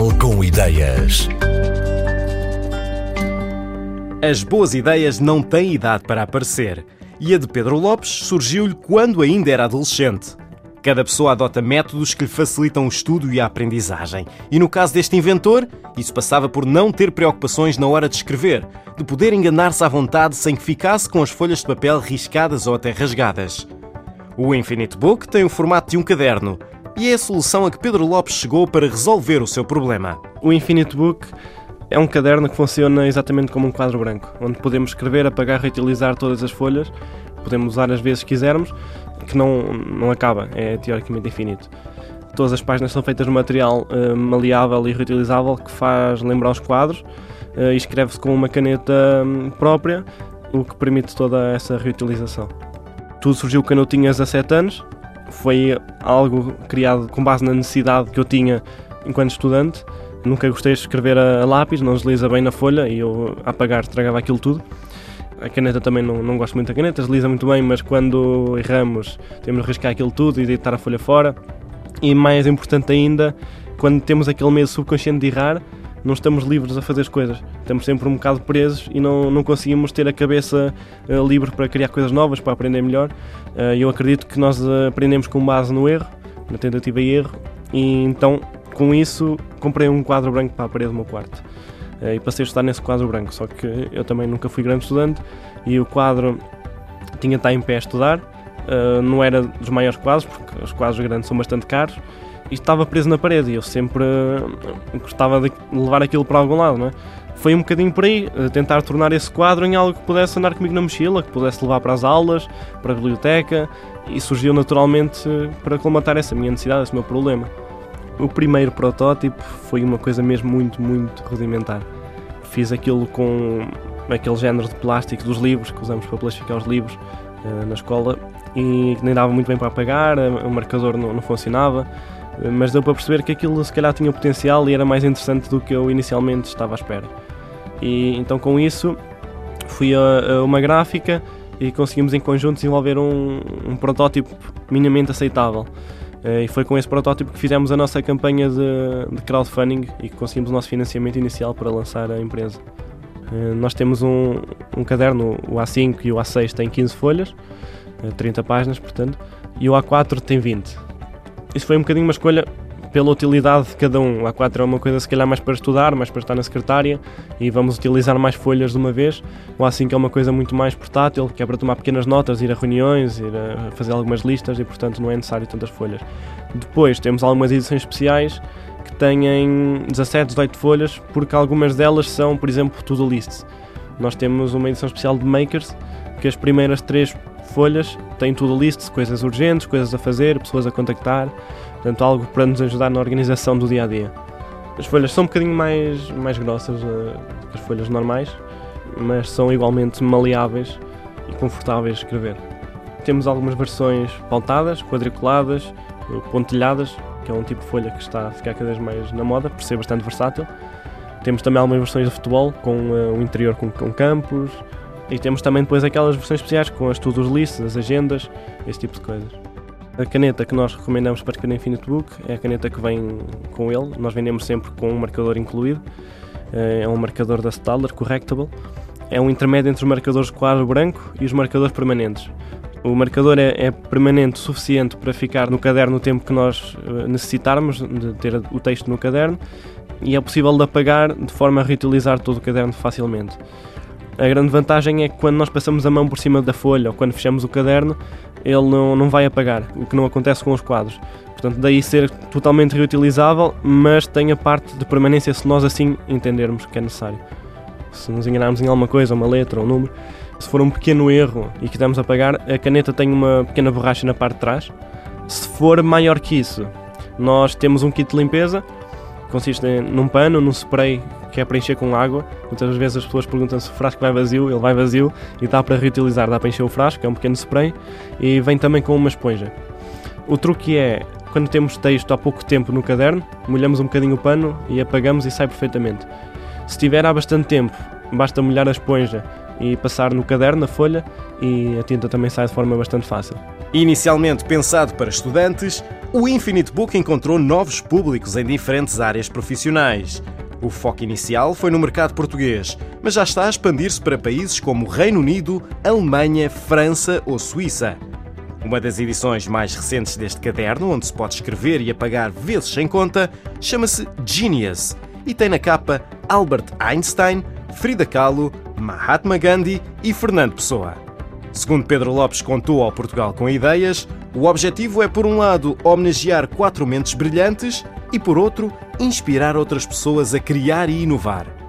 Jornal com Ideias. As boas ideias não têm idade para aparecer. E a de Pedro Lopes surgiu-lhe quando ainda era adolescente. Cada pessoa adota métodos que lhe facilitam o estudo e a aprendizagem. E no caso deste inventor, isso passava por não ter preocupações na hora de escrever, de poder enganar-se à vontade sem que ficasse com as folhas de papel riscadas ou até rasgadas. O Infinite Book tem o formato de um caderno e é a solução a que Pedro Lopes chegou para resolver o seu problema. O Infinite Book é um caderno que funciona exatamente como um quadro branco, onde podemos escrever, apagar, reutilizar todas as folhas, podemos usar as vezes que quisermos, que não, não acaba, é teoricamente infinito. Todas as páginas são feitas de material uh, maleável e reutilizável que faz lembrar os quadros uh, e escreve-se com uma caneta um, própria, o que permite toda essa reutilização. Tudo surgiu quando eu tinha 17 anos, foi algo criado com base na necessidade que eu tinha enquanto estudante. Nunca gostei de escrever a, lápis, não desliza bem na folha e eu a apagar estragava aquilo tudo. A caneta também não, não gosto muito da caneta, desliza muito bem, mas quando erramos temos de riscar aquilo tudo e deitar a folha fora. E mais importante ainda, quando temos aquele medo subconsciente de errar, não estamos livres a fazer as coisas. Estamos sempre um bocado presos e não, não conseguimos ter a cabeça uh, livre para criar coisas novas, para aprender melhor. Uh, eu acredito que nós aprendemos com base no erro, na tentativa e erro, e então com isso comprei um quadro branco para a parede do meu quarto. Uh, e passei a estudar nesse quadro branco, só que eu também nunca fui grande estudante e o quadro tinha de estar em pé a estudar. não era dos maiores quadros, porque os quadros grandes são bastante caros, e estava preso na parede e eu sempre uh, gostava de levar aquilo para algum lado, não é? Foi um bocadinho por aí, tentar tornar esse quadro em algo que pudesse andar comigo na mochila, que pudesse levar para as aulas, para a biblioteca, e surgiu naturalmente para colmatar essa minha necessidade, esse meu problema. O primeiro protótipo foi uma coisa mesmo muito, muito rudimentar. Fiz aquilo com aquele género de plástico dos livros que usamos para plastificar os livros na escola e nem dava muito bem para apagar, o marcador não, não funcionava mas deu para perceber que aquilo se calhar tinha potencial e era mais interessante do que eu inicialmente estava à espera. E então com isso fui a, a uma gráfica e conseguimos em conjunto desenvolver um, um protótipo minimamente aceitável. Eh, e foi com esse protótipo que fizemos a nossa campanha de, de crowdfunding e que conseguimos o nosso financiamento inicial para lançar a empresa. Eh, nós temos um, um caderno, o A5 e o A6 têm 15 folhas, 30 eh, páginas, portanto, e o A4 tem 20 isso foi um bocadinho uma escolha pela utilidade de cada um. A A4 é uma coisa se calhar mais para estudar, mais para estar na secretária e vamos utilizar mais folhas de uma vez. O A5 é uma coisa muito mais portátil, que é para tomar pequenas notas, ir a reuniões, ir a fazer algumas listas e portanto não é necessário tantas folhas. Depois temos algumas edições especiais que têm 17, 18 folhas, porque algumas delas são, por exemplo, to-do lists. Nós temos uma edição especial de Makers, que as primeiras três folhas têm tudo list, coisas urgentes, coisas a fazer, pessoas a contactar, portanto algo para nos ajudar na organização do dia a dia. As folhas são um bocadinho mais, mais grossas uh, que as folhas normais, mas são igualmente maleáveis e confortáveis de escrever. Temos algumas versões pautadas, quadriculadas, eh, pontilhadas, que é um tipo de folha que está a ficar cada vez mais na moda, por ser bastante versátil. Temos também algumas versões de futebol, com uh, interior com, com campos, e temos também depois aquelas versões especiais com as to-do lists, as agendas, esse tipo de coisas. A caneta que nós recomendamos para escrever Infinite Book é a caneta que vem com ele. Nós vendemos sempre com um marcador incluído. É um marcador da Staedtler, Correctable. É um intermédio entre os marcadores quadro branco e os marcadores permanentes. O marcador é, é, permanente o suficiente para ficar no caderno o tempo que nós eh, necessitarmos de ter o texto no caderno e é possível de apagar de forma a reutilizar todo o caderno facilmente. A grande vantagem é que quando nós passamos a mão por cima da folha ou quando fechamos o caderno, ele não, não vai apagar, o que não acontece com os quadros. Portanto, daí ser totalmente reutilizável, mas tem a parte de permanência se nós assim entendermos que é necessário. Se nos enganarmos em alguma coisa, uma letra ou um número, se for um pequeno erro e quisermos apagar, a caneta tem uma pequena borracha na parte de trás. Se for maior que isso, nós temos um kit de limpeza, consiste num pano, num spray que é preencher com água. Muitas vezes as pessoas perguntam se o frasco vai vazio, ele vai vazio e dá para reutilizar, dá para encher o frasco, é um pequeno spray e vem também com uma esponja. O truque é, quando temos texto há pouco tempo no caderno, molhamos um bocadinho o pano e apagamos e sai perfeitamente. Se tiver há bastante tempo, basta molhar a esponja e passar no caderno, na folha, e a tinta também sai de forma bastante fácil. Inicialmente pensado para estudantes, o Infinite Book encontrou novos públicos em diferentes áreas profissionais. O foco inicial foi no mercado português, mas já está a expandir-se para países como Reino Unido, Alemanha, França ou Suíça. Uma das edições mais recentes deste caderno, onde se pode escrever e apagar vezes sem conta, chama-se Genius e tem na capa Albert Einstein, Frida Kahlo, Mahatma Gandhi e Fernando Pessoa. Segundo Pedro Lopes contou ao Portugal com Ideias, o objetivo é, por um lado, homenagear quatro mentes brilhantes e, por outro, inspirar outras pessoas a criar e inovar.